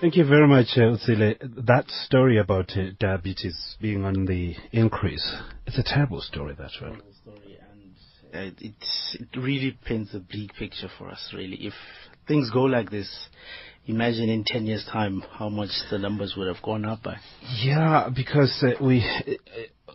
Thank you very much, uh, Utsile. That story about uh, diabetes being on the increase, it's a terrible story, that's right. Story and uh, it, it really paints a bleak picture for us, really. If things go like this, imagine in 10 years' time how much the numbers would have gone up by. Yeah, because uh, we.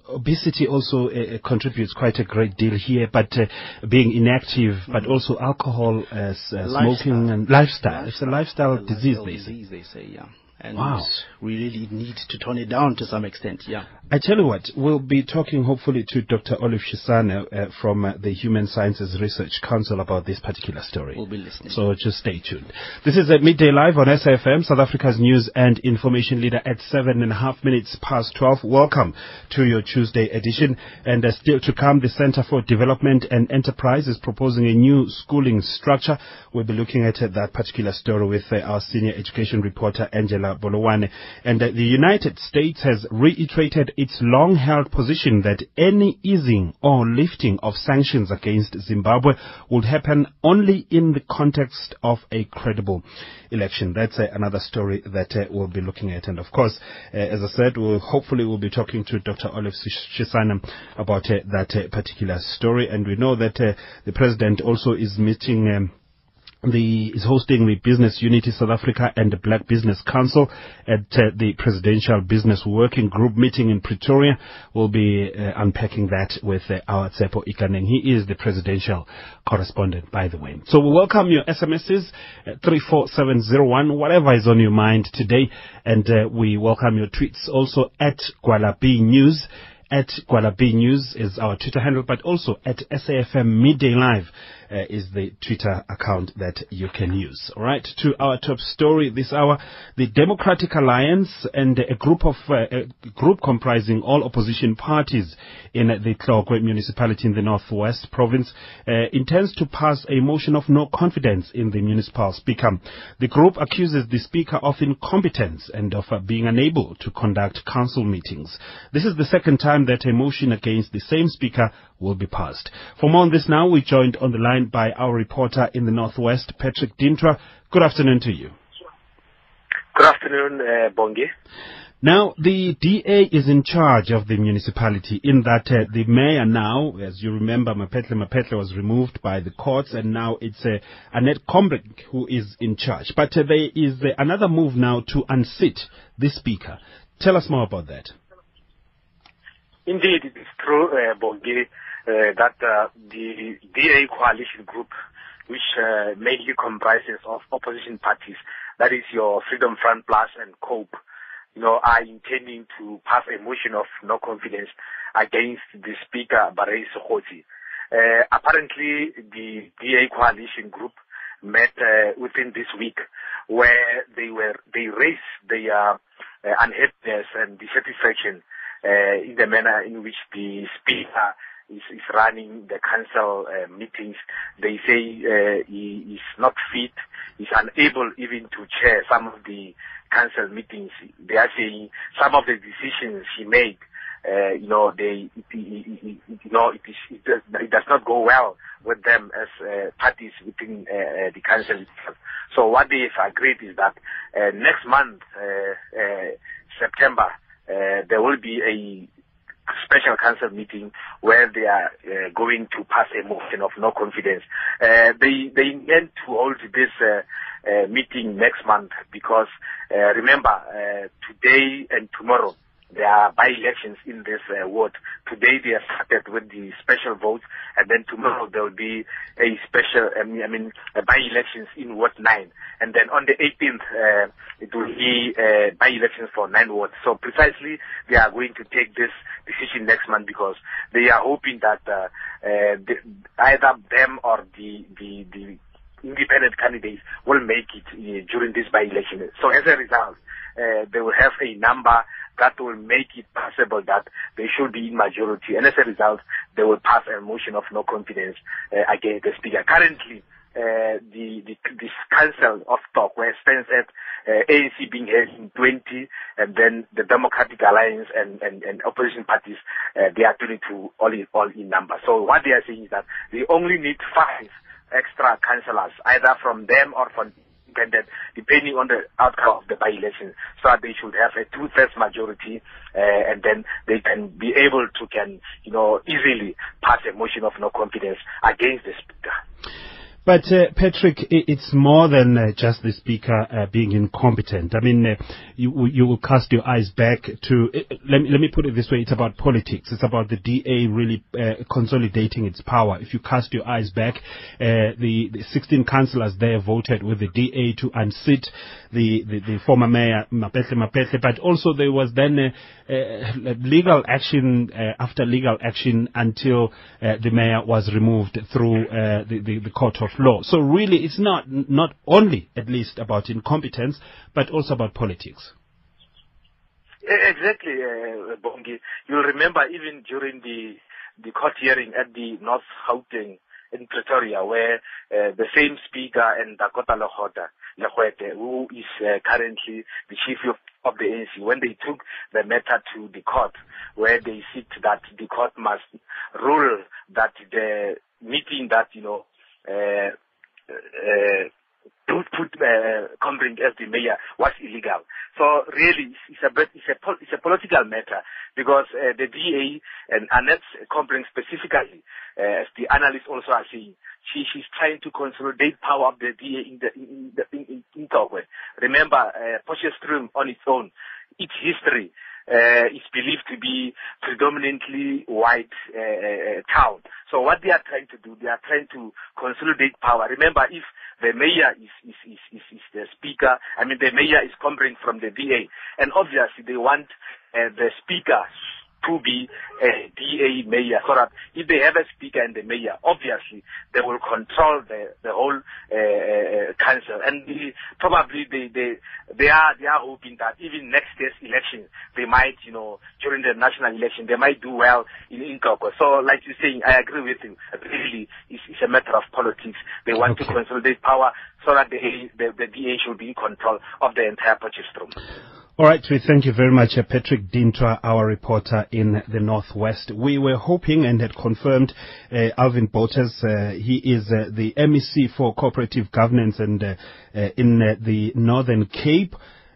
Uh, obesity also uh, contributes quite a great deal here, but uh, being inactive, mm-hmm. but also alcohol, uh, smoking, and lifestyle. lifestyle. It's a lifestyle, lifestyle disease, they say. Disease, they say, yeah and wow. we really need to tone it down to some extent. Yeah. I tell you what, we'll be talking hopefully to Dr. Olive Shisana uh, from uh, the Human Sciences Research Council about this particular story. We'll be listening. So just stay tuned. This is at midday live on SFM, South Africa's news and information leader at seven and a half minutes past 12. Welcome to your Tuesday edition. And uh, still to come, the Center for Development and Enterprise is proposing a new schooling structure. We'll be looking at uh, that particular story with uh, our senior education reporter, Angela Bolowane. And uh, the United States has reiterated its long-held position that any easing or lifting of sanctions against Zimbabwe would happen only in the context of a credible election. That's uh, another story that uh, we'll be looking at. And of course, uh, as I said, we'll hopefully we'll be talking to Dr. Olive Shisana about uh, that uh, particular story. And we know that the president also is meeting um, the, is hosting the Business Unity South Africa and the Black Business Council at uh, the Presidential Business Working Group meeting in Pretoria. We'll be uh, unpacking that with uh, our Tsepo Ikaneng. He is the presidential correspondent, by the way. So we welcome your SMSs, uh, 34701, whatever is on your mind today. And uh, we welcome your tweets also at Gwalabi News at Gwalabi News is our Twitter handle, but also at SAFM Midday Live uh, is the Twitter account that you can use. All right, to our top story this hour, the Democratic Alliance and a group of uh, a group comprising all opposition parties in the Tlokwe municipality in the Northwest province uh, intends to pass a motion of no confidence in the municipal speaker. The group accuses the speaker of incompetence and of uh, being unable to conduct council meetings. This is the second time that a motion against the same speaker will be passed. For more on this now, we joined on the line by our reporter in the Northwest, Patrick Dintra. Good afternoon to you. Good afternoon, uh, Bongi. Now, the DA is in charge of the municipality in that uh, the mayor now, as you remember, Maphetle Maphetle was removed by the courts and now it's uh, Annette Combrink who is in charge. But uh, there is uh, another move now to unseat the speaker. Tell us more about that. Indeed, it is true, uh, Bongi that uh, the DA coalition group, which uh, mainly comprises of opposition parties, that is your Freedom Front Plus and COPE, you know, are intending to pass a motion of no confidence against the Speaker, Barei Sekgosi. Uh, apparently, the DA coalition group met uh, within this week where they were they raised their uh, unhappiness and dissatisfaction uh, in the manner in which the speaker is, is running the council uh, meetings. They say uh, he is not fit, he's unable even to chair some of the council meetings. They are saying some of the decisions he made, uh, you know, they, it, it, it, you know, it, is, it, does, it does not go well with them as uh, parties within uh, uh the council itself. So what they have agreed is that uh, next month, uh, uh, September, uh, there will be a special council meeting where they are uh, going to pass a motion of no confidence. Uh, they they intend to hold this uh, uh meeting next month because uh, remember uh, today and tomorrow there are by-elections in this uh, ward. Today they are started with the special votes, and then tomorrow there will be a special, I mean, I mean by-elections in Ward 9. And then on the 18th, uh, it will be uh, by-elections for 9 wards. So precisely, they are going to take this decision next month because they are hoping that uh, uh, the, either them or the, the, the independent candidates will make it uh, during this by-election. So as a result, uh, they will have a number that will make it possible that they should be in majority. And as a result, they will pass a motion of no confidence uh, against the speaker. Currently, uh, the, the this council of Tlokwe stands at uh, ANC being held in 20 and then the Democratic Alliance and, and, and opposition parties uh, they are 22 all in all in number. So what they are saying is that they only need five extra councillors either from them or from independent, depending on the outcome of the by-election, so they should have a two-thirds majority, uh, and then they can be able to can, you know, easily pass a motion of no confidence against the speaker. But uh, Patrick, it's more than uh, just the speaker uh, being incompetent. I mean, uh, you you will cast your eyes back to. Uh, let me let me put it this way: it's about politics. It's about the DA really uh, consolidating its power. If you cast your eyes back, the, the 16 councillors there voted with the DA to unseat the, the, the former mayor Maphetle Maphetle, but also there was then legal action after legal action until the mayor was removed through the, the the court of law. So really, it's not not only at least about incompetence, but also about politics. Exactly, uh, Bongi. You'll remember even during the the court hearing at the North Gauteng in Pretoria, where uh, the same speaker and Dakota Legoete, who is uh, currently the chief of, of the ANC, when they took the matter to the court, where they said that the court must rule that the meeting that you know put, put uh, as the mayor was illegal. So really, it's a it's a it's a political matter because uh, the DA and Annette Combrink specifically, uh, as the analysts also are saying, she she's trying to consolidate power of the DA in the in the in, in, in Remember, uh, Potchefstroom on its own, its history uh, is believed to be predominantly white uh, uh, town. So what they are trying to do, they are trying to consolidate power. Remember, if the mayor is, is, is, is, is the speaker, I mean the mayor is coming from the DA, and obviously they want uh, the speaker to be a DA mayor so that if they have a speaker and the mayor, obviously they will control the, the whole uh, uh, council. And the, probably they, they, they are, they are hoping that even next year's election, they might, you know, during the national election, they might do well in Inkoko. So like you're saying, I agree with you. Really, it's, it's a matter of politics. They want okay. to consolidate power so that the, the, the DA should be in control of the entire Potchefstroom. All right, we thank you very much, uh, Patrick Dintra, our reporter in the Northwest. We were hoping and had confirmed uh, Alvin Botes. Uh, he is uh, the MEC for Cooperative Governance and uh, uh, in the Northern Cape.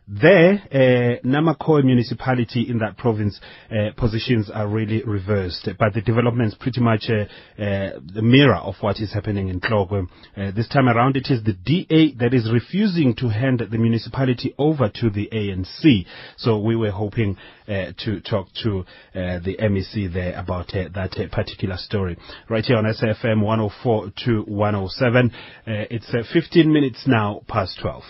There, uh, Nama Khoi municipality in that province uh, positions are really reversed, but the development is pretty much uh, uh, the mirror of what is happening in Tlokwe. Uh, this time around, it is the DA that is refusing to hand the municipality over to the ANC. So we were hoping uh, to talk to the MEC there about that particular story. Right here on SFM 104 to 107. it's 15 minutes now past 12.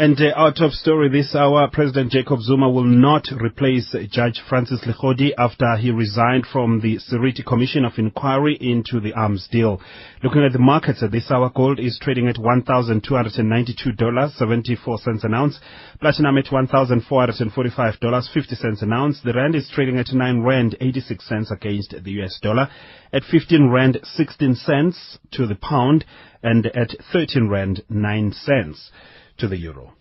And uh, our top story this hour, President Jacob Zuma will not replace Judge Francis Legodi after he resigned from the Seriti Commission of Inquiry into the arms deal. Looking at the markets at this hour, gold is trading at $1,292.74 an ounce. Platinum at $1,445.50 an ounce. The rand is trading at 9 rand 86 cents against the US dollar. At 15 rand 16 cents to the pound and at 13 rand 9 cents to the euro.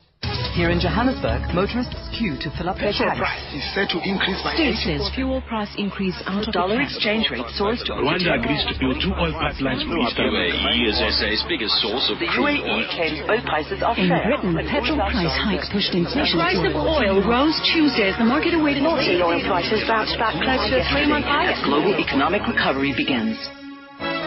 Here in Johannesburg, motorists queue to fill up their Petrol tanks. price is set to increase by State says fuel price increase out of Dollar exchange rate soars to over Rwanda agrees to build two oil pipelines from East UAE is SA's biggest source of The crude UAE oil. claims oil prices are In. Britain, the petrol price hike pushed inflation The price of forward. oil rose Tuesday as the market awaited Multi oil prices bounced back close to a three-month high as global economic recovery begins.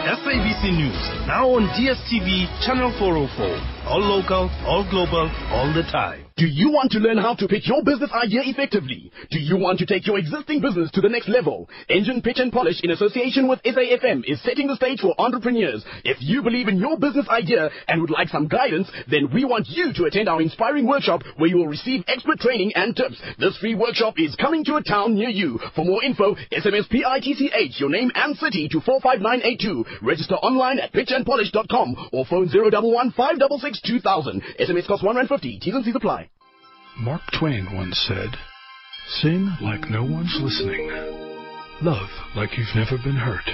SABC News, now on DSTV, channel 404. All local, all global, all the time. Do you want to learn how to pitch your business idea effectively? Do you want to take your existing business to the next level? Engen Pitch and Polish in association with SAFM is setting the stage for entrepreneurs. If you believe in your business idea and would like some guidance, then we want you to attend our inspiring workshop where you will receive expert training and tips. This free workshop is coming to a town near you. For more info, SMS PITCH, your name and city to 45982. Register online at pitchandpolish.com or phone 011 566 2000. SMS costs 1 Rand 50. T's and C's apply. Mark Twain once said, Sing like no one's listening. Love like you've never been hurt.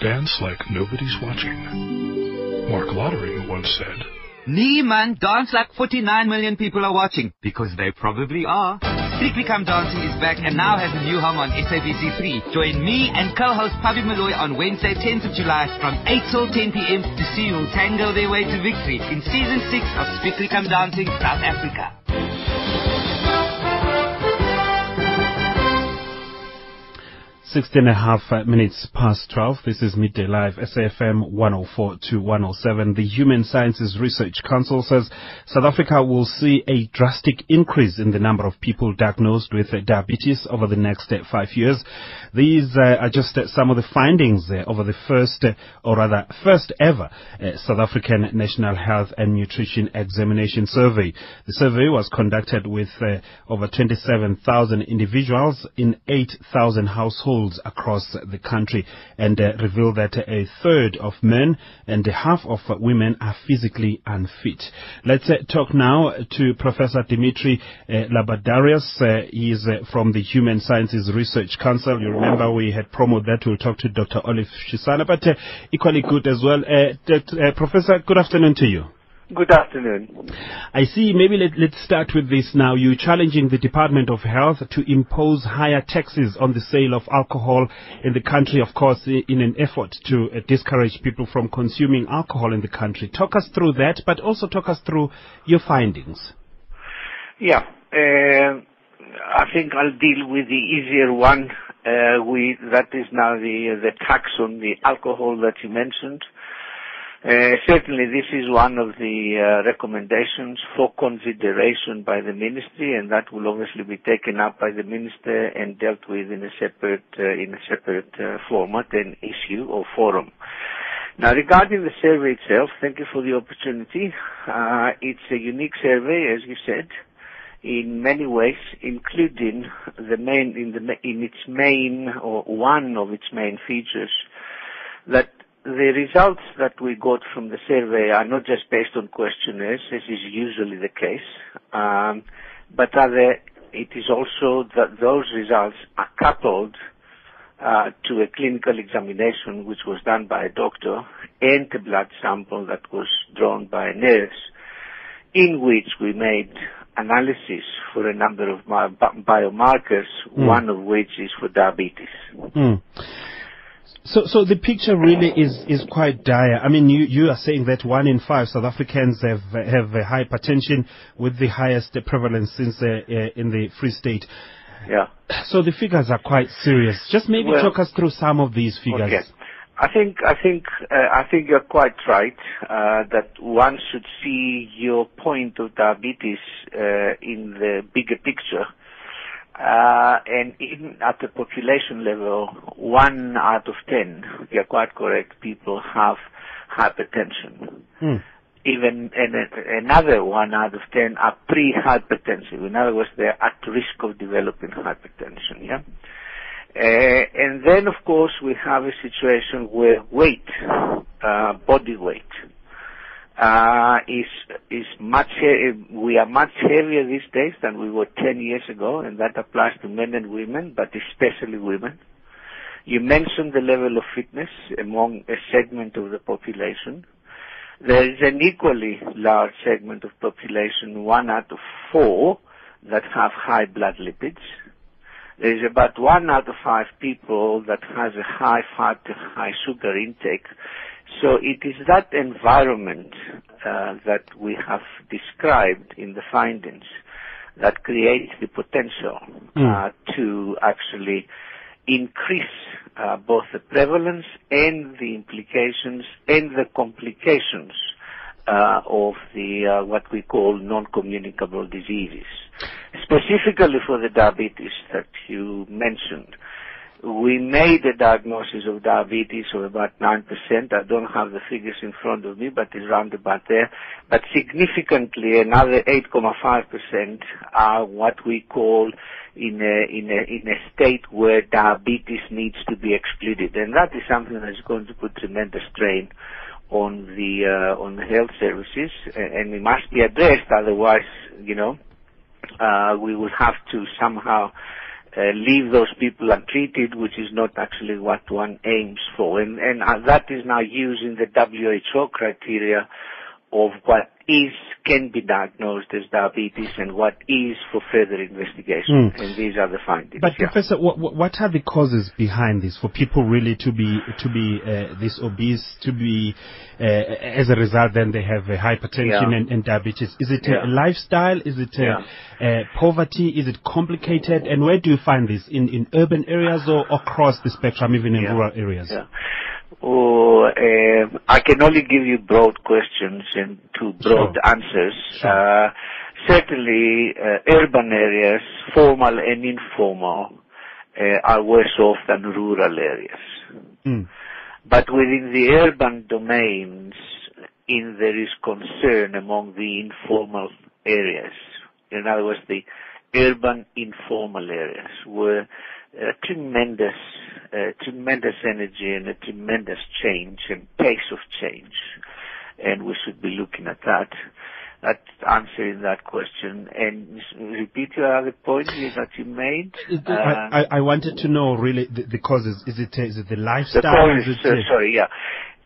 Dance like nobody's watching. Mark Lottering once said, Nee man, dance like 49 million people are watching. Because they probably are. Strictly Come Dancing is back and now has a new home on SABC3. Join me and co-host Pabi Moloi on Wednesday, 10th of July from 8 till 10 p.m. to see who will tango their way to victory in season 6 of Strictly Come Dancing South Africa. Sixteen and a half uh, minutes past 12. This is Midday Live, SAFM 104 to 107. The Human Sciences Research Council says South Africa will see a drastic increase in the number of people diagnosed with uh, diabetes over the next uh, five years. These are just some of the findings over the first, or rather, first ever South African National Health and Nutrition Examination Survey. The survey was conducted with over 27,000 individuals in 8,000 households across the country and uh, reveal that a third of men and half of women are physically unfit. Let's uh, talk now to Professor Dimitri uh, Labadarios. Uh, he is uh, from the Human Sciences Research Council. You remember we had promoted that. We'll talk to Dr. Olive Shisana, but uh, equally good as well. Professor, good afternoon to you. Good afternoon. I see. Maybe let, let's start with this now. You're challenging the Department of Health to impose higher taxes on the sale of alcohol in the country, of course, in an effort to uh, discourage people from consuming alcohol in the country. Talk us through that, but also talk us through your findings. Yeah. Uh, I think I'll deal with the easier one. Uh, we, that is now the, the tax on the alcohol that you mentioned. Uh, certainly, this is one of the uh, recommendations for consideration by the ministry, and that will obviously be taken up by the minister and dealt with in a separate uh, in a separate format and issue or forum. Now, regarding the survey itself, thank you for the opportunity. It's a unique survey, as you said, in many ways, including in its main or one of its main features that the results that we got from the survey are not just based on questionnaires, as is usually the case, um, but it is also that those results are coupled uh, to a clinical examination which was done by a doctor and a blood sample that was drawn by a nurse in which we made analysis for a number of biomarkers, mm. one of which is for diabetes. So, so the picture really is, is quite dire. I mean, you, you are saying that one in five South Africans have, have hypertension with the highest prevalence since uh, uh, in the Free State. Yeah. So the figures are quite serious. Just maybe well, talk us through some of these figures. Okay. I think I think uh, I think you're quite right uh, that one should see your point of diabetes uh, in the bigger picture and even at the population level, one out of ten, you're quite correct, people have hypertension. Hmm. Even and another one out of ten are pre-hypertensive. In other words, they're at risk of developing hypertension. Yeah. Uh, and then, of course, we have a situation where weight, uh, body weight, uh, Uh, is is much we are much heavier these days than we were 10 years ago, and that applies to men and women, but especially women. You mentioned the level of fitness among a segment of the population. There is an equally large segment of population, one out of four, that have high blood lipids. There is about one out of five people that has a high fat, high sugar intake, so it is that environment uh, that we have described in the findings that creates the potential mm. uh, to actually increase uh, both the prevalence and the implications and the complications uh, of the uh, what we call non-communicable diseases. Specifically for the diabetes that you mentioned, we made a diagnosis of diabetes of about 9%. I don't have the figures in front of me, but it's around about there. But significantly, another 8.5% are what we call in a, in a, in a state where diabetes needs to be excluded. And that is something that is going to put tremendous strain on the, uh, on the health services, and it must be addressed, otherwise, you know, uh, we will have to somehow leave those people untreated, which is not actually what one aims for. And, and uh, that is now using the WHO criteria of what is can be diagnosed as diabetes and what is for further investigation. Mm. And these are the findings. But yeah. Professor, what, what are the causes behind this for people really to be to be uh, this obese, to be uh, as a result then they have hypertension Yeah. and, and diabetes? Is it Yeah. a lifestyle? Is it uh, poverty? Is it complicated? And where do you find this in in urban areas or across the spectrum, even in rural areas? Or um I can only give you broad questions and two broad Sure. answers. Uh, certainly, uh, urban areas, formal and informal, uh, are worse off than rural areas. Mm. But within the urban domains, in there is concern among the informal areas. In other words, the urban informal areas where uh, tremendous, uh, tremendous energy and a tremendous change and pace of change, and we should be looking at that. That's answering that question. And repeat your other point that you made. Uh, I, I wanted to know really the, the causes. Is it uh, it the the lifestyle? cause Is is, it, uh, sorry, yeah.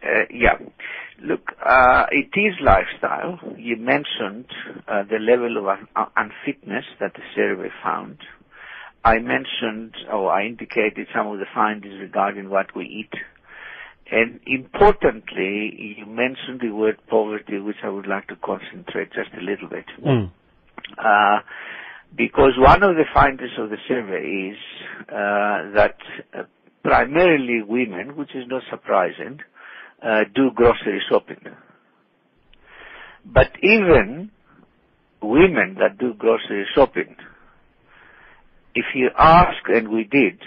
Uh, yeah. Look, uh, it is lifestyle. You mentioned uh, the level of un- unfitness that the survey found. I mentioned, or I indicated some of the findings regarding what we eat. And importantly, you mentioned the word poverty, which I would like to concentrate just a little bit. Mm. Uh, because one of the findings of the survey is uh, that uh, primarily women, which is not surprising, uh, do grocery shopping. But even women that do grocery shopping, if you ask, and we did,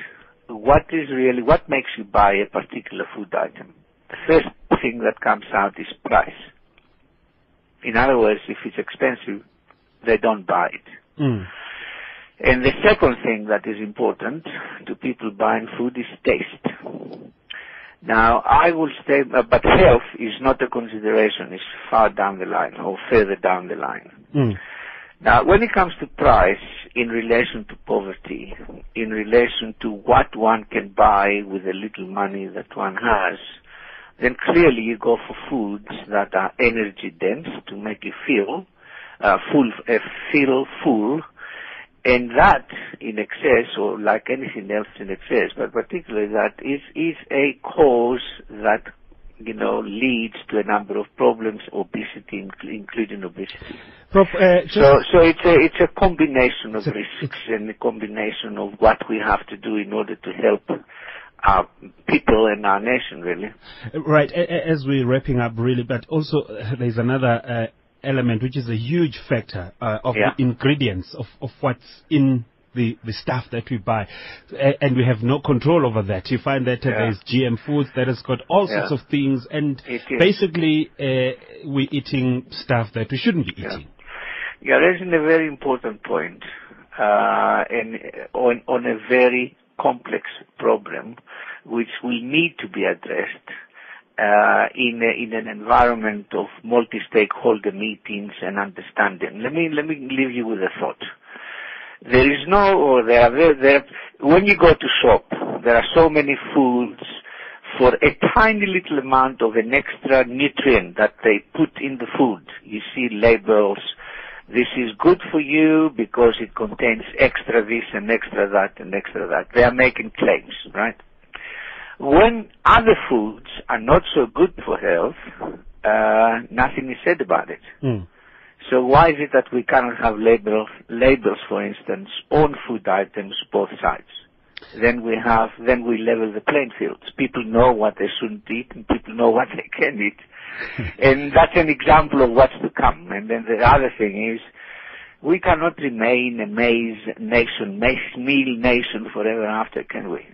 what is really, what makes you buy a particular food item? The first thing that comes out is price. In other words, if it's expensive, they don't buy it. Mm. And the second thing that is important to people buying food is taste. Now, I will say, uh, but health is not a consideration, it's far down the line or further down the line. Mm. Now, when it comes to price in relation to poverty, in relation to what one can buy with the little money that one has, then clearly you go for foods that are energy dense to make you feel uh, full, uh, feel full, and that in excess, or like anything else in excess, but particularly that is is a cause that you know leads to a number of problems, obesity, including obesity. Prof, uh, So, so it's a it's a combination of risks and a combination of what we have to do in order to help our people and our nation, really. Right, as we're wrapping up, really, but also uh, there's another uh, element which is a huge factor uh, of Yeah. the ingredients of, of what's in the, the stuff that we buy, A- and we have no control over that. You find that uh, Yeah. there's GM foods that has got all sorts of things, and basically uh, we're eating stuff that we shouldn't be eating. You're raising a very important point, uh, and on on a very complex problem, which will need to be addressed uh, in a, in an environment of multi-stakeholder meetings and understanding. Let me let me leave you with a thought. There is no, or there are there, there when you go to shop, there are so many foods for a tiny little amount of an extra nutrient that they put in the food. You see labels. This is good for you because it contains extra this and extra that and extra that. They are making claims, right? When other foods are not so good for health, uh, nothing is said about it. Mm. So why is it that we cannot have labels, labels, for instance, on food items both sides? Then we have, then we level the playing fields. People know what they shouldn't eat, and people know what they can eat, and that's an example of what's to come. And then the other thing is, we cannot remain a maize nation, maize meal nation forever after, can we?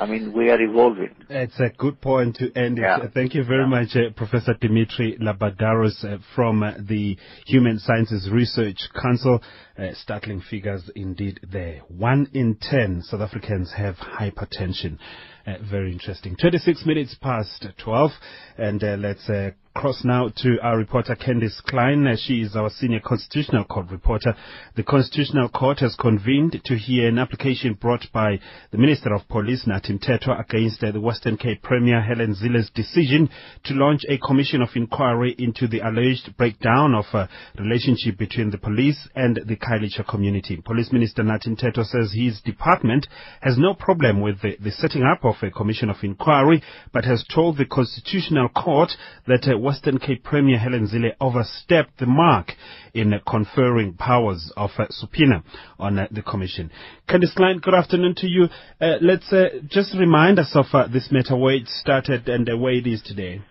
I mean, we are evolving. It's a good point to end it. Yeah. Thank you very much, uh, Professor Dimitri Labadarios uh, from uh, the Human Sciences Research Council. Uh, startling figures indeed there. One in ten South Africans have hypertension. Uh, very interesting. 26 minutes past 12, and uh, let's uh, cross now to our reporter Candice Klein. Uh, she is our senior constitutional court reporter. The constitutional court has convened to hear an application brought by the Minister of Police Nathi Mthethwa against uh, the Western Cape Premier Helen Zille's decision to launch a commission of inquiry into the alleged breakdown of a relationship between the police and the Khayelitsha community. Police Minister Nathi Mthethwa says his department has no problem with the, the setting up of a commission of inquiry, but has told the constitutional court that uh, Western Cape Premier Helen Zille overstepped the mark in conferring powers of uh, subpoena on uh, the Commission. Candice Klein, good afternoon to you. Uh, let's just remind us of this matter, where it started and where it is today.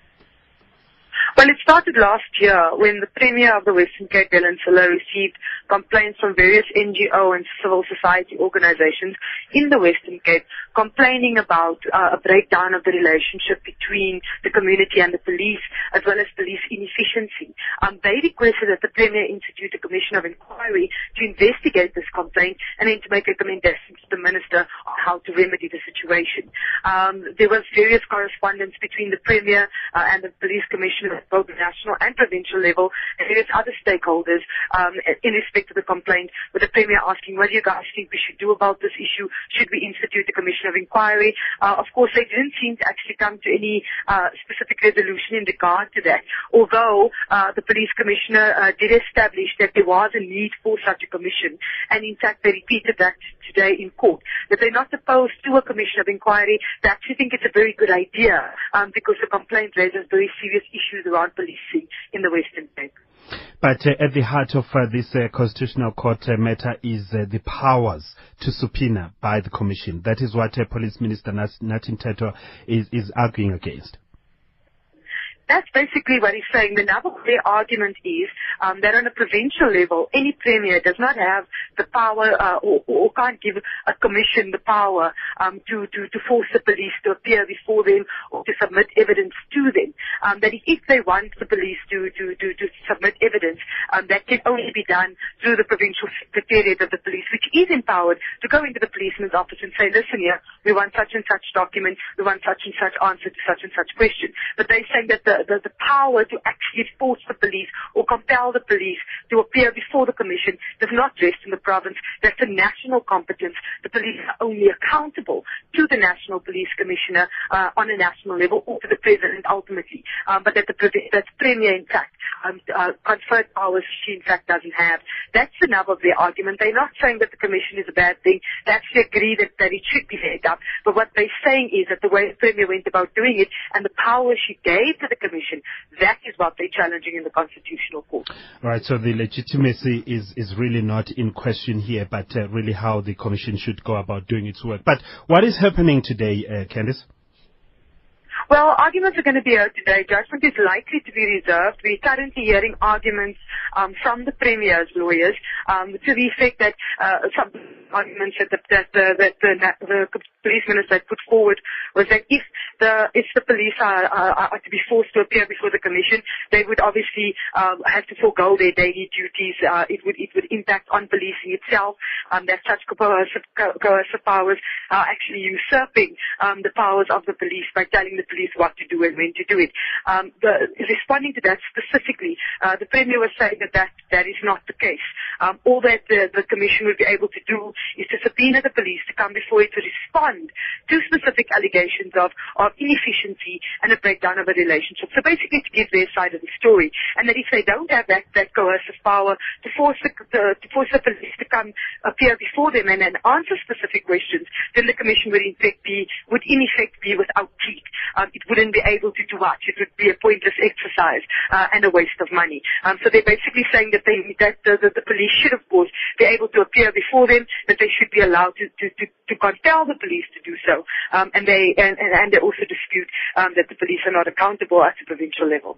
Well, it started last year when the Premier of the Western Cape, Zille, received complaints from various NGO and civil society organizations in the Western Cape complaining about uh, a breakdown of the relationship between the community and the police, as well as police inefficiency. Um, they requested that the Premier institute a commission of inquiry to investigate this complaint and then to make recommendations to the Minister on how to remedy the situation. Um, there was various correspondence between the Premier uh, and the Police Commissioner at both national and provincial level and various other stakeholders um, in respect to the complaint, with the Premier asking, what do you guys think we should do about this issue? Should we institute a commission of inquiry? Uh, of course, they didn't seem to actually come to any uh, specific resolution in regard to that, although uh, the police commissioner uh, did establish that there was a need for such a commission, and in fact they repeated that today in court, that they're not opposed to a commission of inquiry. They actually think it's a very good idea um, because the complaint raises very serious issues around policing in the Western. But uh, at the heart of uh, this uh, constitutional court uh, matter is uh, the powers to subpoena by the commission. That is what uh, Police Minister Nathi Mthethwa is, is arguing against. That's basically what he's saying. The Nabokoe argument is um, that on a provincial level, any premier does not have the power uh, or, or, can't give a commission the power um, to, to, to force the police to appear before them or to submit evidence to them. Um, that if they want the police to, to, to, to submit evidence, um, that can only be done through the provincial secretariat of the police, which is empowered to go into the policeman's office and say, listen here, we want such and such document, we want such and such answer to such and such question. But they're saying that the the, the, power to actually force the police or compel the police to appear before the commission does not rest in the province. That's a national competence. The police are only accountable to the National Police Commissioner uh, on a national level or to the President ultimately. Um, but that the, that Premier, in fact, um, uh, conferred powers she in fact doesn't have. That's the nub of their argument. They're not saying that the commission is a bad thing. They actually agree that, that it should be set up. But what they're saying is that the way the Premier went about doing it and the power she gave to the commission, that is what they're challenging in the Constitutional Court. Right, so the legitimacy is, is really not in question here, but uh, really how the commission should go about doing its work. But what is happening today, uh, Candice? Well, arguments are going to be heard today. Judgment is likely to be reserved. We're currently hearing arguments um, from the Premier's lawyers um, to the effect that uh, some arguments that the, that the, that the, the police minister put forward was that if the if the police are, are, are to be forced to appear before the commission, they would obviously um, have to forego their daily duties. Uh, it would it would impact on policing itself. Um, that such coercive, coercive powers are actually usurping um, the powers of the police by telling the police what to do and when to do it. Um, the, responding to that specifically, uh, the Premier was saying that that, that is not the case. Um, all that the, the Commission would be able to do is to subpoena the police to come before it to respond to specific allegations of, of inefficiency and a breakdown of a relationship. So basically to give their side of the story. And that if they don't have that, that coercive power to force the, the, to force the police to come appear before them and, and answer specific questions, then the Commission would in fact be, would in effect be without teeth. Um, it wouldn't be able to do much. It would be a pointless exercise uh, and a waste of money. Um, so they're basically saying that they that the, the, police should, of course, be able to appear before them, that they should be allowed to to, to, to compel the police to do so, um, and they and, and, they also dispute um, that the police are not accountable at the provincial level.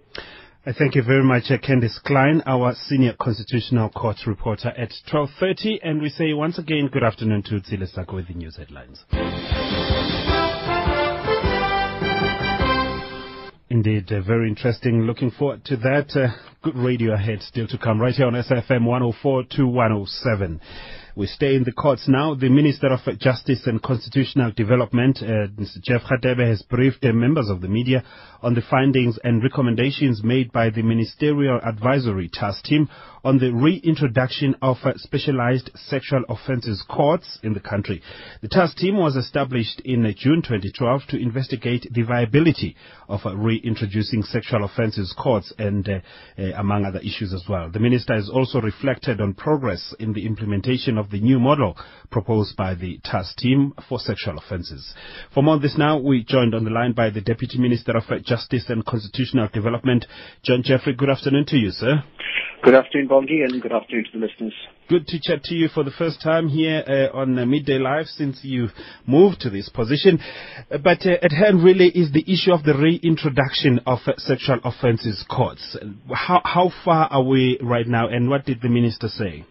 Uh, thank you very much, uh, Candice Klein, our senior constitutional court reporter at 12.30. And we say once again, good afternoon to Zile Sako with the news headlines. Indeed, uh, very interesting. Looking forward to that. Uh, good radio ahead still to come right here on SFM 104 to 107. We stay in the courts now. The Minister of Justice and Constitutional Development, uh, Mr. Jeff Radebe, has briefed the members of the media on the findings and recommendations made by the Ministerial Advisory Task Team on the reintroduction of uh, specialized sexual offences courts in the country. The task team was established in uh, June 2012 to investigate the viability of uh, reintroducing sexual offences courts and uh, uh, among other issues as well. The minister has also reflected on progress in the implementation of the new model proposed by the task team for sexual offences. For more on this now, we joined on the line by the Deputy Minister of Justice and Constitutional Development, John Jeffery. Good afternoon to you, sir. Good afternoon, Bongi, and good afternoon to the listeners. Good to chat to you for the first time here uh, on uh, Midday Live since you moved to this position. Uh, but uh, at hand really is the issue of the reintroduction of uh, sexual offences courts. How, how far are we right now and what did the minister say?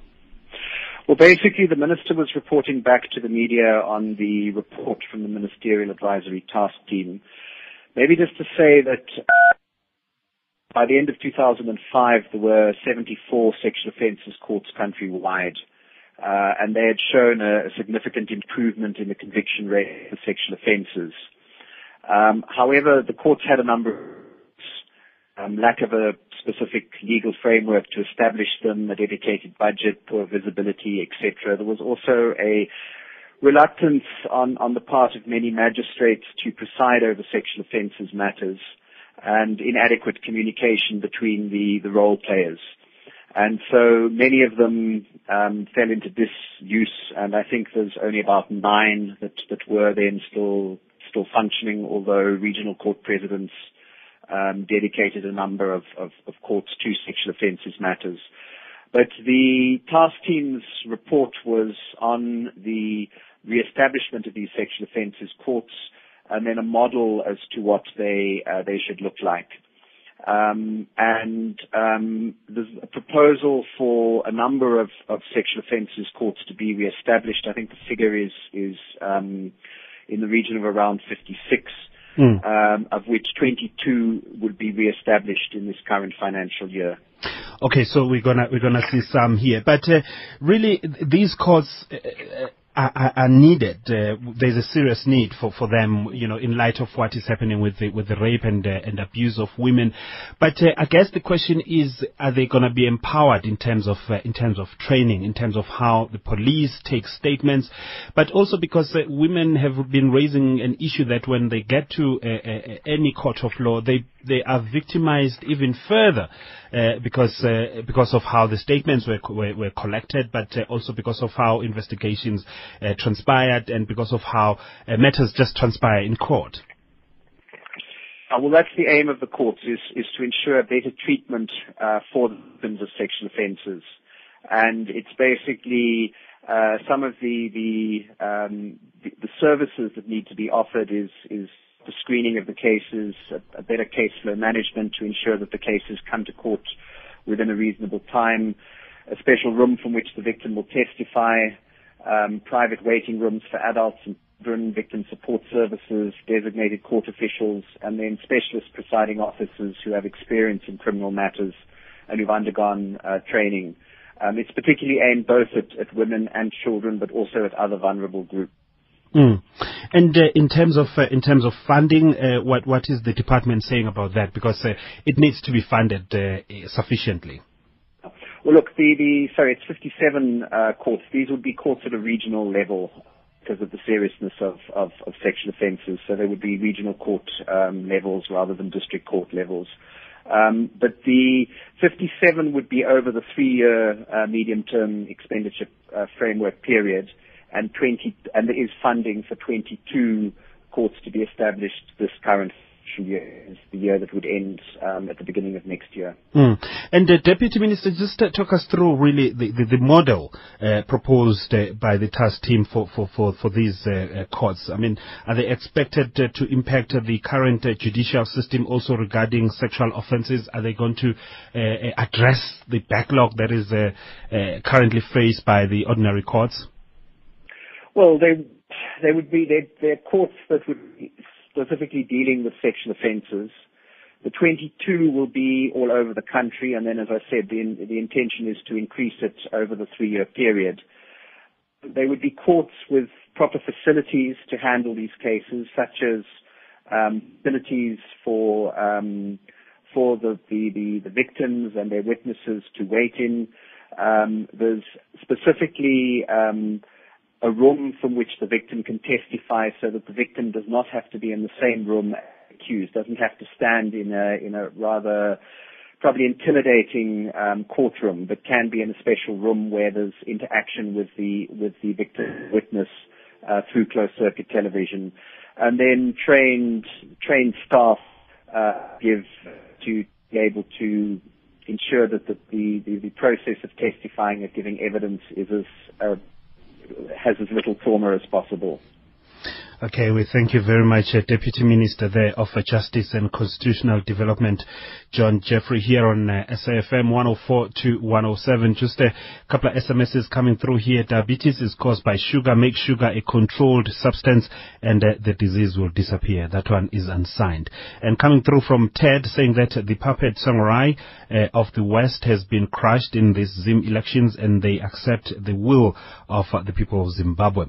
Well, basically, the minister was reporting back to the media on the report from the Ministerial Advisory Task Team. Maybe just to say that by the end of 2005, there were 74 sexual offences courts countrywide, uh, and they had shown a, a, significant improvement in the conviction rate for sexual offences. Um, however, the courts had a number of um, lack of a specific legal framework to establish them, a dedicated budget, poor visibility, etc. There was also a reluctance on, on the part of many magistrates to preside over sexual offences matters and inadequate communication between the, the role players. And so many of them um, fell into disuse, and I think there's only about nine that, that were then still still functioning, although regional court presidents um, dedicated a number of, of, of courts to sexual offences matters. But the task team's report was on the re-establishment of these sexual offences courts and then a model as to what they uh, they should look like. Um, and um, there's a proposal for a number of, of sexual offences courts to be re-established. I think the figure is is um, in the region of around 56, mm. of which 22 would be re-established in this current financial year. Okay, so we're gonna we're gonna see some here, but uh, really these courts. Uh, are, are needed. Uh, there's a serious need for, for them, you know, in light of what is happening with the, with the rape and, uh, and abuse of women. But uh, I guess the question is, are they going to be empowered in terms of uh, in terms of training, in terms of how the police take statements, but also because uh, women have been raising an issue that when they get to uh, any court of law, they they are victimized even further uh, because uh, because of how the statements were were, were collected, but uh, also because of how investigations uh, transpired and because of how uh, matters just transpire in court. Uh, well, that's the aim of the courts is is to ensure better treatment for victims of sexual offences, and it's basically some of the the, um, the the services that need to be offered is is the screening of the cases, a, a better case flow management to ensure that the cases come to court within a reasonable time, a special room from which the victim will testify, um, private waiting rooms for adults and children, victim support services, designated court officials, and then specialist presiding officers who have experience in criminal matters and who've undergone uh, training. Um, it's particularly aimed both at, at women and children, but also at other vulnerable groups. Mm. And uh, in terms of uh, in terms of funding, uh, what what is the department saying about that? Because uh, it needs to be funded uh, sufficiently. Well, look, the, the sorry, it's 57 uh, courts. These would be courts at a regional level because of the seriousness of, of, of sexual offences. So they would be regional court um, levels rather than district court levels. Um, but the 57 would be over the three-year medium-term expenditure framework period and 20, and there is funding for 22 courts to be established this current year is the year that would end um, at the beginning of next year. Mm. And the Deputy Minister, just uh, talk us through really the, the, the model uh, proposed uh, by the task team for, for, for, for these uh, uh courts. I mean, are they expected uh, to impact the current judicial system also regarding sexual offences? Are they going to address the backlog that is currently faced by the ordinary courts? Well, they they would be they're, they're courts that would be specifically dealing with sexual offences. The 22 will be all over the country, and then, as I said, the the intention is to increase it over the three-year period. they would be courts with proper facilities to handle these cases, such as um, facilities for um, for the, the, the, the, victims and their witnesses to wait in. Um, there's specifically um, a room from which the victim can testify so that the victim does not have to be in the same room accused, doesn't have to stand in a, in a rather probably intimidating um, courtroom, but can be in a special room where there's interaction with the with the victim witness uh, through closed circuit television, and then trained trained staff uh, give to be able to ensure that the, the, the, process of testifying and giving evidence is as uh, has as little trauma as possible. Okay, we thank you very much, uh, Deputy Minister there of uh, Justice and Constitutional Development, John Jeffery, here on uh, SAFM 104 to 107. Just a couple of SMSs coming through here. Diabetes is caused by sugar. Make sugar a controlled substance and uh, the disease will disappear. That one is unsigned. And coming through from Ted saying that the puppet samurai uh, of the West has been crushed in these Zim elections and they accept the will of uh, the people of Zimbabwe.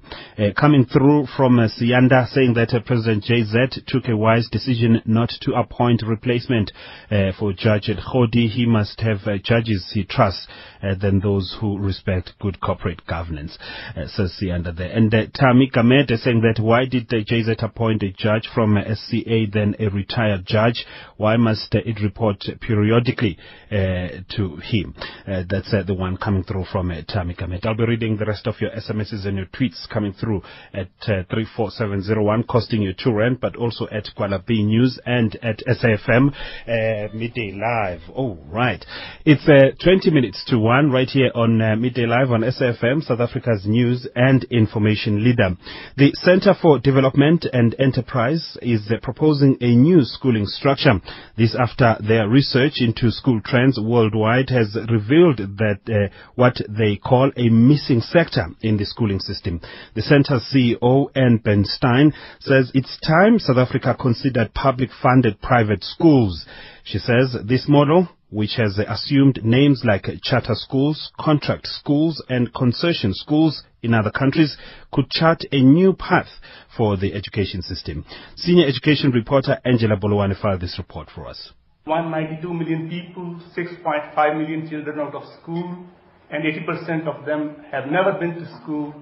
coming through from uh, Uganda saying that uh, President JZ took a wise decision not to appoint replacement uh, for Judge Khodi. He must have uh, judges he trusts uh, than those who respect good corporate governance, uh, says Under there. And uh, Tami is saying that why did the JZ appoint a judge from SCA then a retired judge? Why must uh, it report periodically uh, to him? that's the one coming through from Tami Kamete. I'll be reading the rest of your SMSs and your tweets coming through at 347. 0701 costing you 2 rand, but also at Kuala B News and at SAFM uh, Midday Live. Oh, right. It's uh, 20 minutes to 1 right here on uh, Midday Live on SAFM, South Africa's news and information leader. The Center for Development and Enterprise is proposing a new schooling structure. This after their research into school trends worldwide has revealed that what they call a missing sector in the schooling system. The center's CEO, Anne Ben Bernstein, says it's time South Africa considered public funded private schools. She says this model which has assumed names like charter schools, contract schools, and concession schools in other countries, could chart a new path for the education system. Senior education reporter Angela Bolowane filed this report for us. 192 million people, 6.5 million children out of school, and 80% of them have never been to school.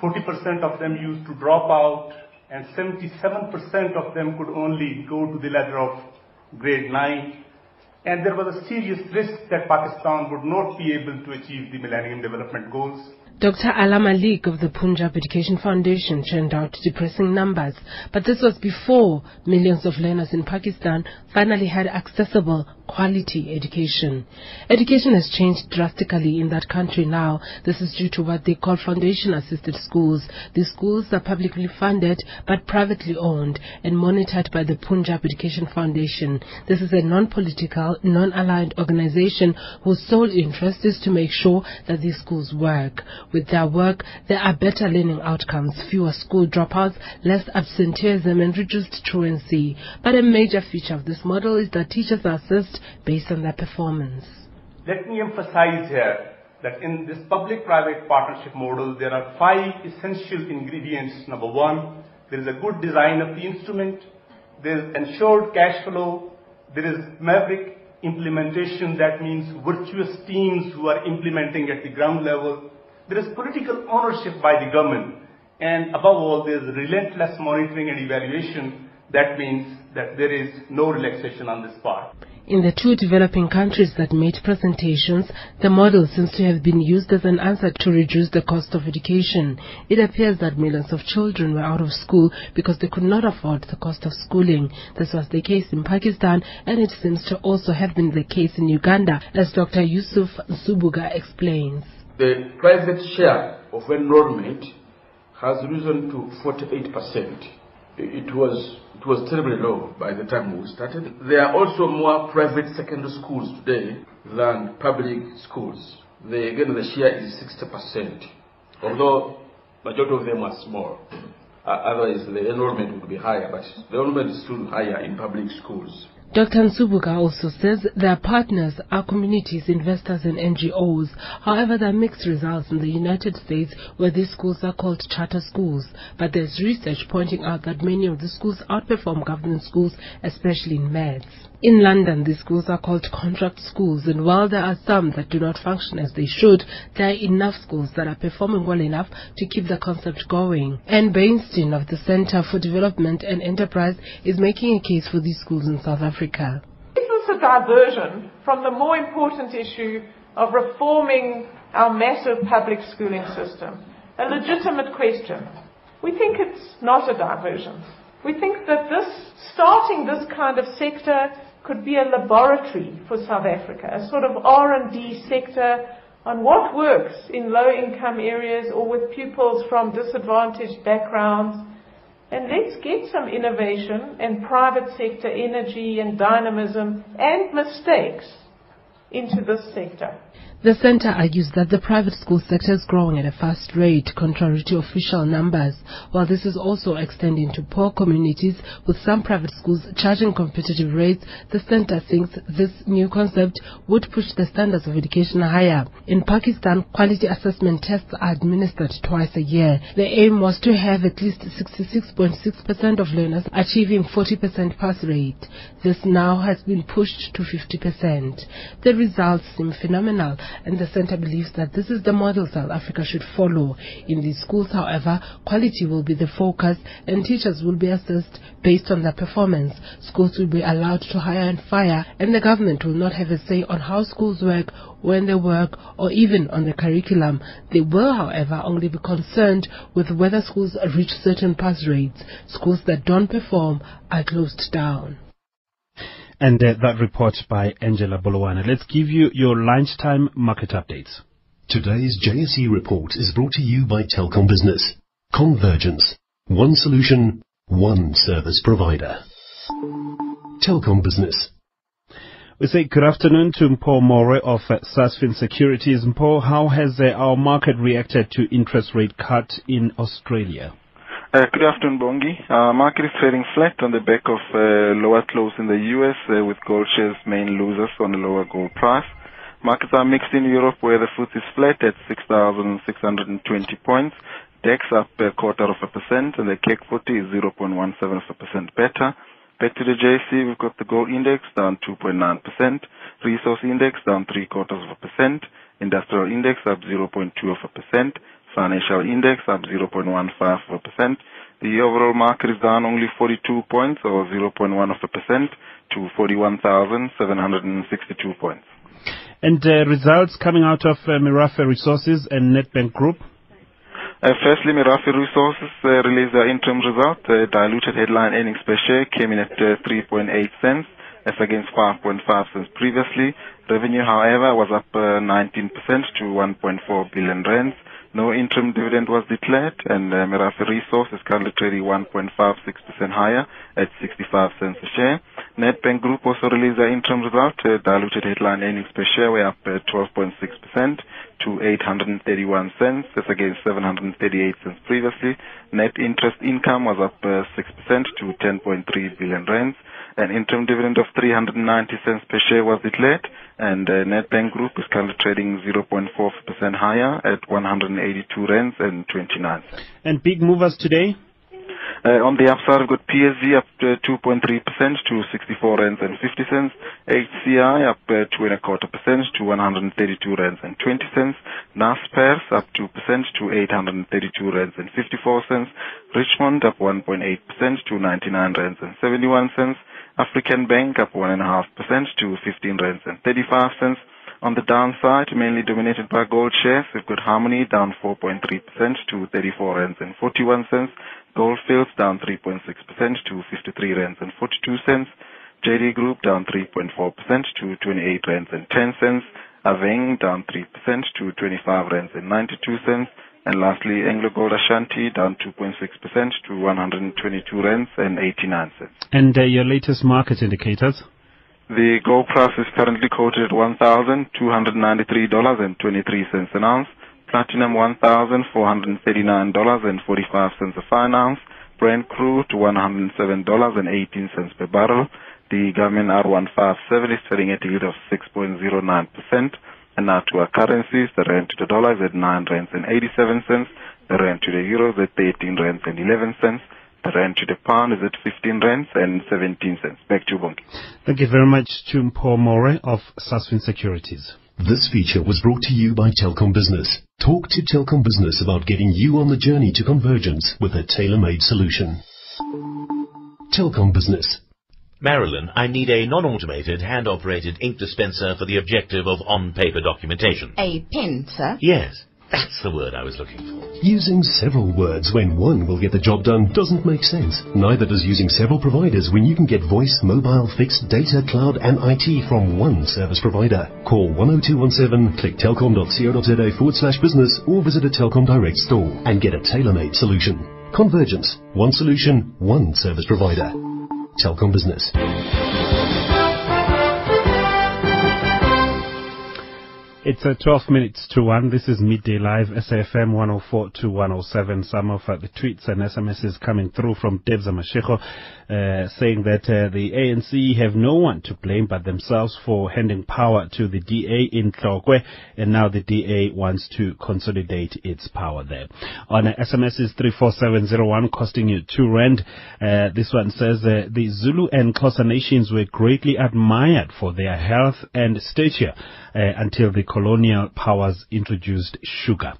40% of them used to drop out, and 77% of them could only go to the ladder of grade 9 and there was a serious risk that Pakistan would not be able to achieve the Millennium Development Goals. Dr. Ala Malik of the Punjab Education Foundation churned out depressing numbers, but this was before millions of learners in Pakistan finally had accessible quality education. Education has changed drastically in that country now. This is due to what they call foundation assisted schools. These schools are publicly funded but privately owned and monitored by the Punjab Education Foundation. This is a non-political, non-aligned organization whose sole interest is to make sure that these schools work. With their work, there are better learning outcomes, fewer school dropouts, less absenteeism and reduced truancy. But a major feature of this model is that teachers are assessed based on their performance. Let me emphasize here that in this public-private partnership model, there are five essential ingredients. Number one, there is a good design of the instrument, there is ensured cash flow, there is maverick implementation, that means virtuous teams who are implementing at the ground level, there is political ownership by the government, and above all, there is relentless monitoring and evaluation. That means that there is no relaxation on this part. In the two developing countries that made presentations, the model seems to have been used as an answer to reduce the cost of education. It appears that millions of children were out of school because they could not afford the cost of schooling. This was the case in Pakistan and it seems to also have been the case in Uganda, as Dr. Yusuf Nsubuga explains. The private share of enrollment has risen to 48%. It was it was terribly low by the time we started. There are also more private secondary schools today than public schools. The, again, the share is 60%, although majority of them are small. Uh, otherwise, the enrollment would be higher, but the enrollment is still higher in public schools. Dr. Nsubuga also says their partners are communities, investors and NGOs. However, there are mixed results in the United States where these schools are called charter schools. But there's research pointing out that many of the schools outperform government schools, especially in maths. In London, these schools are called contract schools, and while there are some that do not function as they should, there are enough schools that are performing well enough to keep the concept going. Ann Bernstein of the Center for Development and Enterprise is making a case for these schools in South Africa. This is a diversion from the more important issue of reforming our massive public schooling system. A legitimate question. We think it's not a diversion. We think that this, starting this kind of sector could be a laboratory for South Africa, a sort of R&D sector on what works in low income areas or with pupils from disadvantaged backgrounds. And let's get some innovation and private sector energy and dynamism and mistakes into this sector. The center argues that the private school sector is growing at a fast rate, contrary to official numbers, while this is also extending to poor communities, with some private schools charging competitive rates. The center thinks this new concept would push the standards of education higher. In Pakistan, quality assessment tests are administered twice a year. The aim was to have at least 66.6% of learners achieving 40% pass rate. This now has been pushed to 50%. The results seem phenomenal and the center believes that this is the model South Africa should follow. In these schools, however, quality will be the focus and teachers will be assessed based on their performance. Schools will be allowed to hire and fire and the government will not have a say on how schools work, when they work, or even on the curriculum. They will, however, only be concerned with whether schools reach certain pass rates. Schools that don't perform are closed down. And uh, that report by Angela Bolowana. Let's give you your lunchtime market updates. Today's JSE report is brought to you by Telkom Business. Convergence. One solution, one service provider. Telkom Business. We say good afternoon to Mpho More of uh, Sasfin Securities. Mpho, how has uh, our market reacted to interest rate cut in Australia? Uh, good afternoon, Bongi. Uh, market is trading flat on the back of uh, lower close in the U.S., with gold shares main losers on a lower gold price. Markets are mixed in Europe, where the FTSE is flat at 6,620 points. DAX up a quarter of a percent, and the CAC 40 is 0.17% better. Back to the JSE, we've got the gold index down 2.9%, resource index down three quarters of a percent, industrial index up 0.2 of a percent, financial index up 0.15%. The overall market is down only 42 points or 0.1 of a percent to 41,762 points. And uh, results coming out of uh, Resources and Nedbank Group? Uh, firstly, Merafe Resources uh, released their interim result. Uh, diluted headline earnings per share came in at uh, 3.8 cents as against 5.5 cents previously. Revenue, however, was up 19% to 1.4 billion rands. No interim dividend was declared, and uh, Merafe Resource is currently trading 1.56% higher at 65 cents a share. Nedbank Group also released their interim result. Uh, diluted headline earnings per share were up uh, 12.6% to 831 cents, as against 738 cents previously. Net interest income was up uh, 6% to 10.3 billion rands. An interim dividend of 390 cents per share was declared, and uh, Nedbank Group is currently trading 0.4% higher at 182 rands and 29 cents. And big movers today? Uh, on the upside, we've got PSV up to 2.3% to 64 rands and 50 cents. HCI up uh, two and a quarter percent to 132 rands and 20 cents. Naspers up 2% to 832 rands and 54 cents. Richemont up 1.8% to 99 rands and 71 cents. African Bank up 1.5% to 15 rands and 35 cents. On the downside, mainly dominated by gold shares, we've got Harmony down 4.3% to 34 rands and 41 cents. Goldfields down 3.6% to 53 rands and 42 cents. JD Group down 3.4% to 28 rands and 10 cents. Aveng down 3% to 25 rands and 92 cents. And lastly, Anglo Gold Ashanti down 2.6% to 122 rands and 89 cents. And uh, your latest market indicators? The gold price is currently quoted at $1,293.23 an ounce. Platinum $1,439.45 a fine ounce. Brent crude to $107.18 per barrel. The government R157 is trading at a yield of 6.09%. And now to our currencies, the rand to the dollar is at 9 rands and 87 cents. The rand to the euro is at 13 rands and 11 cents. The rand to the pound is at 15 rands and 17 cents. Back to you, Bongi. Thank you very much, Chumpo More of Sasfin Securities. This feature was brought to you by Telkom Business. Talk to Telkom Business about getting you on the journey to convergence with a tailor-made solution. Telkom Business. Marilyn, I need a non-automated, hand-operated ink dispenser for the objective of on-paper documentation. A pen, sir? Yes, that's the word I was looking for. Using several words when one will get the job done doesn't make sense. Neither does using several providers when you can get voice, mobile, fixed, data, cloud and IT from one service provider. Call 10217, click telkom.co.za forward slash business or visit a Telkom Direct store and get a tailor-made solution. Convergence. One solution, one service provider. Telkom Business. It's uh, 12 minutes to 1. This is Midday Live, SAFM 104 to 107. Some of uh, the tweets and SMSs coming through from Debza Mashiko uh, saying that uh, the ANC have no one to blame but themselves for handing power to the DA in Tlokwe, and now the DA wants to consolidate its power there. On uh, SMSs 34701 costing you 2 rand, uh, this one says uh, the Zulu and Xhosa nations were greatly admired for their health and stature Uh, until the colonial powers introduced sugar.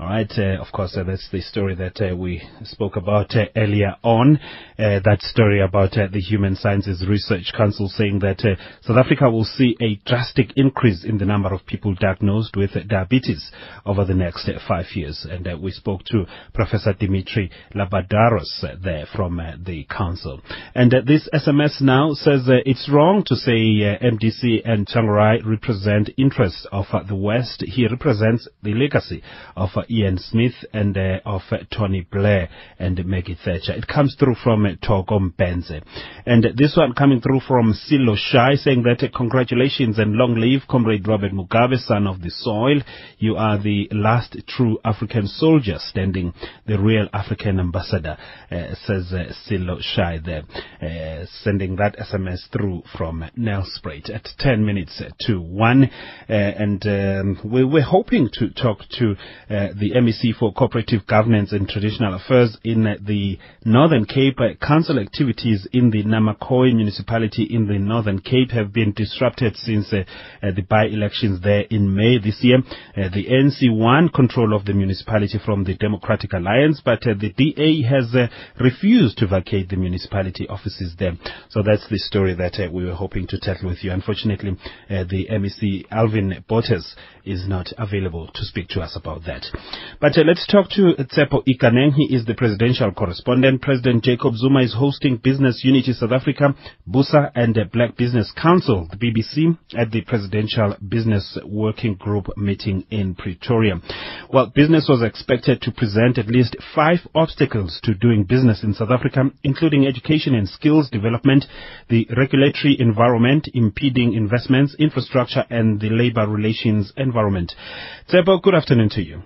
All right. Uh, of course, uh, that's the story that uh, we spoke about uh, earlier on. Uh, that story about uh, the Human Sciences Research Council saying that South Africa will see a drastic increase in the number of people diagnosed with diabetes over the next five years. And we spoke to Professor Dimitri Labadarios there from the council. And this SMS now says it's wrong to say MDC and Tsvangirai represent interests of the West. He represents the legacy of Ian Smith and uh, of uh, Tony Blair and Maggie Thatcher. It comes through from uh, Togom Benze. And this one coming through from Silo Shai saying that uh, congratulations and long live Comrade Robert Mugabe, son of the soil. You are the last true African soldier standing, the real African ambassador, uh, says uh, Silo Shai there. Uh, sending that SMS through from Nelspruit at 10 minutes to 1. Uh, and um, we, we're hoping to talk to the MEC for Cooperative Governance and Traditional Affairs in the Northern Cape. Council activities in the Namakwa municipality in the Northern Cape have been disrupted since uh, uh, the by-elections there in May this year. Uh, the ANC won control of the municipality from the Democratic Alliance, but the DA has refused to vacate the municipality offices there. So that's the story that we were hoping to tackle with you. Unfortunately, the MEC Alvin Botes is not available to speak to us about that. But uh, let's talk to Tsepo Ikaneng. He is the presidential correspondent. President Jacob Zuma is hosting Business Unity South Africa, BUSA, and the Black Business Council, the BBC, at the Presidential Business Working Group meeting in Pretoria. Well, business was expected to present at least five obstacles to doing business in South Africa, including education and skills development, the regulatory environment impeding investments, infrastructure, and the labor relations environment. Tsepo, good afternoon to you.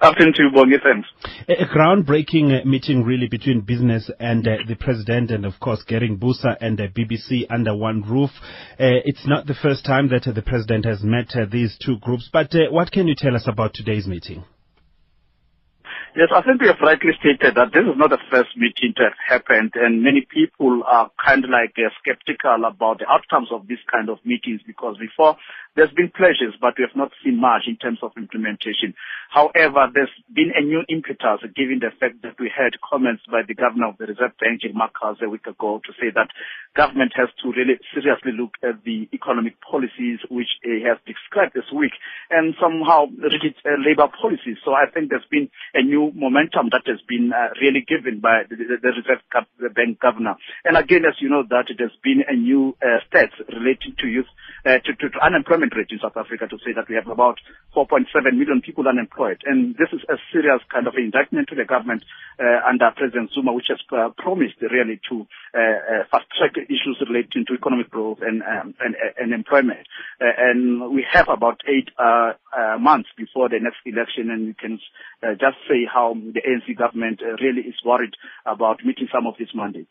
Afternoon to you, Bongi. Thanks. A, groundbreaking uh, meeting really between business and uh, the president and of course getting Busa and uh, BBC under one roof. Uh, it's not the first time that uh, the president has met uh, these two groups, but what can you tell us about today's meeting? Yes, I think we have rightly stated that this is not the first meeting to have happened, and many people are kind of like uh, skeptical about the outcomes of these kind of meetings because before there's been pleasures, but we have not seen much in terms of implementation. However, there's been a new impetus given the fact that we heard comments by the governor of the Reserve Bank, Gill Marcus, a week ago to say that government has to really seriously look at the economic policies which he has described this week and somehow rigid uh, labor policies. So I think there's been a new momentum that has been uh, really given by the, the, the Reserve Bank governor. And again, as you know, that there's been a new uh, stats relating to youth, uh, to, to, to unemployment in South Africa to say that we have about 4.7 million people unemployed. And this is a serious kind of indictment to the government uh, under President Zuma, which has uh, promised really to uh, uh fast track issues relating to economic growth and, um, and, and, employment. Uh, and we have about eight uh, months before the next election, and we can just say how the ANC government uh, really is worried about meeting some of these mandates.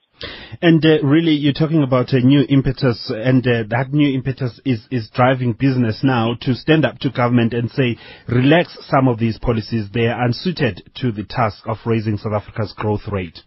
And uh, really, you're talking about a new impetus, and uh, that new impetus is, is driving business now to stand up to government and say, relax some of these policies. They are unsuited to the task of raising South Africa's growth rate.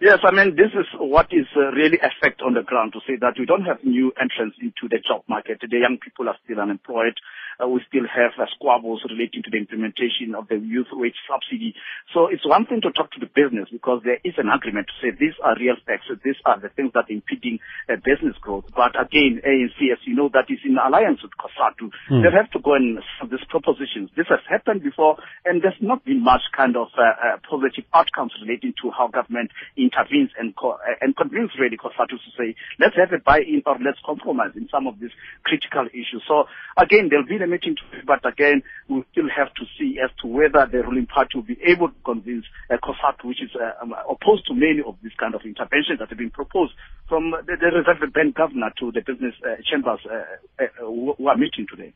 Yes, I mean, this is what is uh, really effect on the ground to say that we don't have new entrants into the job market. The young people are still unemployed. Uh, we still have uh, squabbles relating to the implementation of the youth wage subsidy. So it's one thing to talk to the business because there is an agreement to say these are real facts. These are the things that are impeding uh, business growth. But again, ANC, as you know, that is in alliance with COSATU. Hmm. They have to go and solve these propositions. This has happened before and there's not been much kind of uh, uh, positive outcomes relating to how government intervenes and co- uh, and convince really COSATU to say, let's have a buy-in or let's compromise in some of these critical issues. So again, there'll be a meeting, but again, we still have to see as to whether the ruling party will be able to convince uh, COSATU, which is uh, um, opposed to many of these kind of interventions that have been proposed from the, the Reserve Bank governor to the business uh, chambers uh, uh, who are meeting today.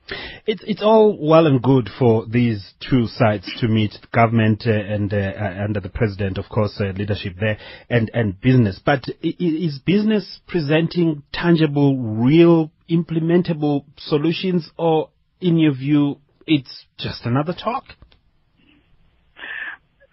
It's it's all well and good for these two sides to meet government uh, and under the president, of course, leadership there, and and business. But is business presenting tangible, real, implementable solutions, or in your view, it's just another talk?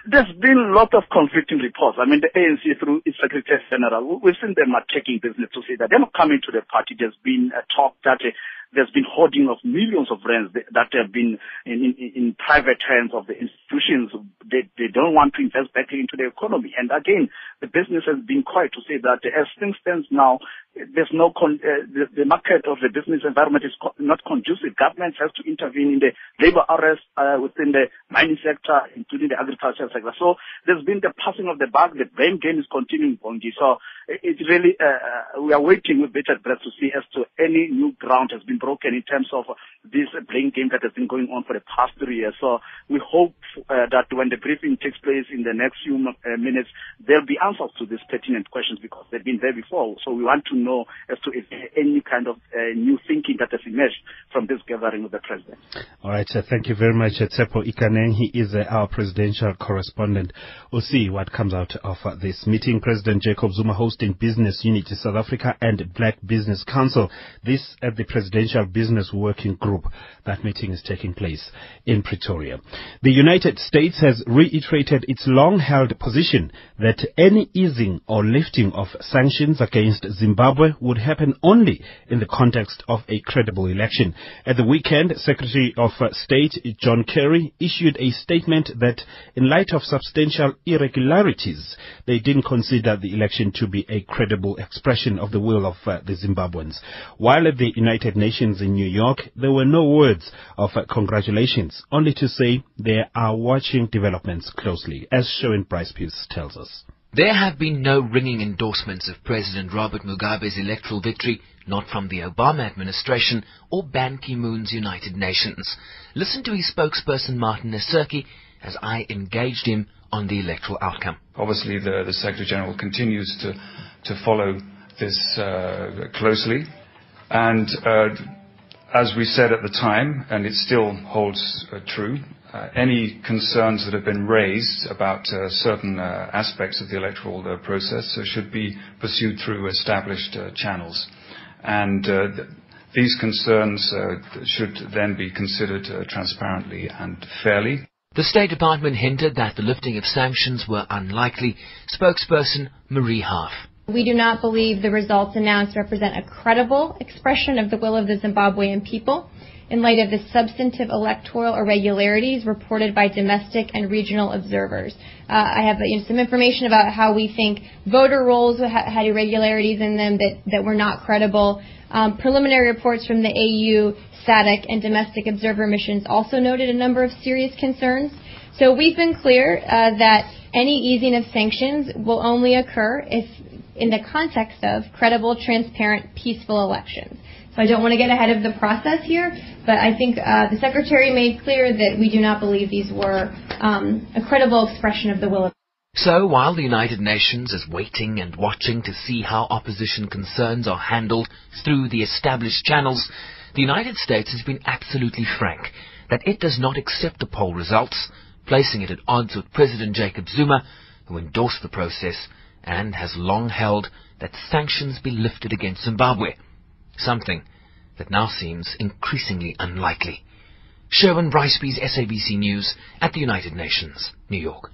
There's been a lot of conflicting reports. I mean, the ANC through its Secretary General, we- we've seen them attacking business to say that they're not coming to the party. There's been a talk that uh, there's been hoarding of millions of rands that that have been in, in, in private hands of the institutions. They, they don't want to invest back into the economy. And again, the business has been quiet to say that as things stand now, there's no con- uh, the, the market of the business environment is co- not conducive. Government has to intervene in the labor arrest uh, within the mining sector, including the agricultural sector. So there's been the passing of the buck. The blame game is continuing, Bongi. So it- it's really uh, uh, we are waiting with bated breath to see as to any new ground has been broken in terms of this blame game that has been going on for the past three years. So we hope uh, that when the briefing takes place in the next few uh, minutes, there'll be answers to these pertinent questions because they've been there before. So we want to know as to if any kind of uh, new thinking that has emerged from this gathering with the president. All right, thank you very much, uh, Tsepo Ikaneng. He is uh, our presidential correspondent. We'll see what comes out of uh, this meeting. President Jacob Zuma hosting Business Unity South Africa and Black Business Council. This at the Presidential Business Working Group. That meeting is taking place in Pretoria. The United States has reiterated its long-held position that any easing or lifting of sanctions against Zimbabwe would happen only in the context of a credible election. At the weekend, Secretary of uh, State John Kerry issued a statement that in light of substantial irregularities, they didn't consider the election to be a credible expression of the will of uh, the Zimbabweans. While at the United Nations in New York, there were no words of uh, congratulations, only to say they are watching developments closely, as Sherwin Bryce-Pease tells us. There have been no ringing endorsements of President Robert Mugabe's electoral victory, not from the Obama administration or Ban Ki-moon's United Nations. Listen to his spokesperson Martin Nesirki as I engaged him on the electoral outcome. Obviously, the, the Secretary General continues to, to follow this uh, closely. And uh, as we said at the time, and it still holds uh, true, any concerns that have been raised about uh, certain uh, aspects of the electoral uh, process uh, should be pursued through established uh, channels. And uh, these concerns uh, should then be considered uh, transparently and fairly. The State Department hinted that the lifting of sanctions were unlikely. Spokesperson Marie Harf. We do not believe the results announced represent a credible expression of the will of the Zimbabwean people in light of the substantive electoral irregularities reported by domestic and regional observers. Uh, I have you know, some information about how we think voter rolls ha- had irregularities in them that, that were not credible. Um, preliminary reports from the AU, SADC, and domestic observer missions also noted a number of serious concerns. So we've been clear uh, that any easing of sanctions will only occur if in the context of credible, transparent, peaceful elections. So I don't want to get ahead of the process here, but I think uh, the Secretary made clear that we do not believe these were um, a credible expression of the will of So while the United Nations is waiting and watching to see how opposition concerns are handled through the established channels, the United States has been absolutely frank that it does not accept the poll results placing it at odds with President Jacob Zuma, who endorsed the process and has long held that sanctions be lifted against Zimbabwe, something that now seems increasingly unlikely. Sherwin Bryce-Pease's SABC News at the United Nations, New York.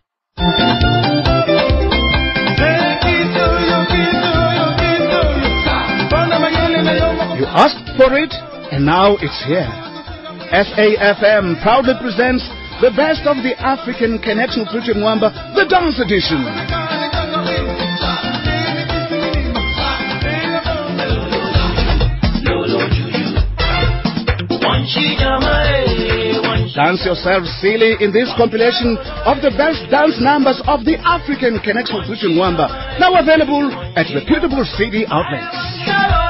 You asked for it, and now it's here. SAFM proudly presents the best of the African Connection Future Mwamba, the Dance Edition. Dance yourself silly in this compilation of the best dance numbers of the African Connection Future Mwamba, now available at reputable CD outlets.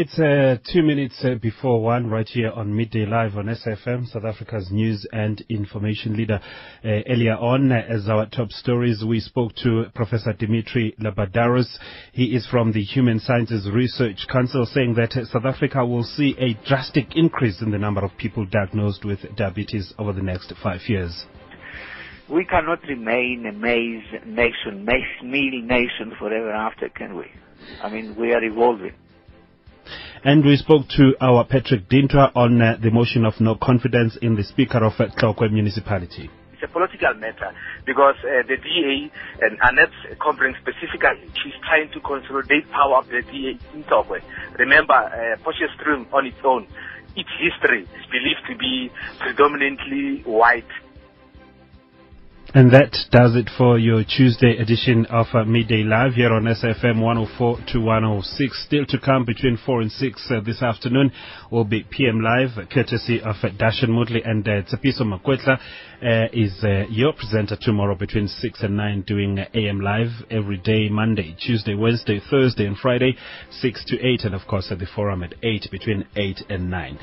It's uh, two minutes uh, before one, right here on Midday Live on SFM, South Africa's news and information leader. Uh, earlier on, uh, as our top stories, we spoke to Professor Dimitri Labadarios. He is from the Human Sciences Research Council, saying that uh, South Africa will see a drastic increase in the number of people diagnosed with diabetes over the next five years. We cannot remain a maize nation, maize meal nation forever after, can we? I mean, we are evolving. And we spoke to our Patrick Dintra on uh, the motion of no confidence in the Speaker of uh, Tlokwe Municipality. It's a political matter because uh, the DA and Annette Combrink specifically, she's trying to consolidate power of the DA in Tlokwe. Remember, uh, Potchefstroom on its own, its history is believed to be predominantly white. And that does it for your Tuesday edition of uh, Midday Live here on SFM 104 to 106. Still to come between 4 and 6 uh, this afternoon will be PM Live, courtesy of uh, Dashan Mudley and uh, Tsepiso Makwetla uh, is uh, your presenter tomorrow between 6 and 9 doing uh, AM Live every day, Monday, Tuesday, Wednesday, Thursday and Friday, 6 to 8 and of course at the forum at 8 between 8 and 9.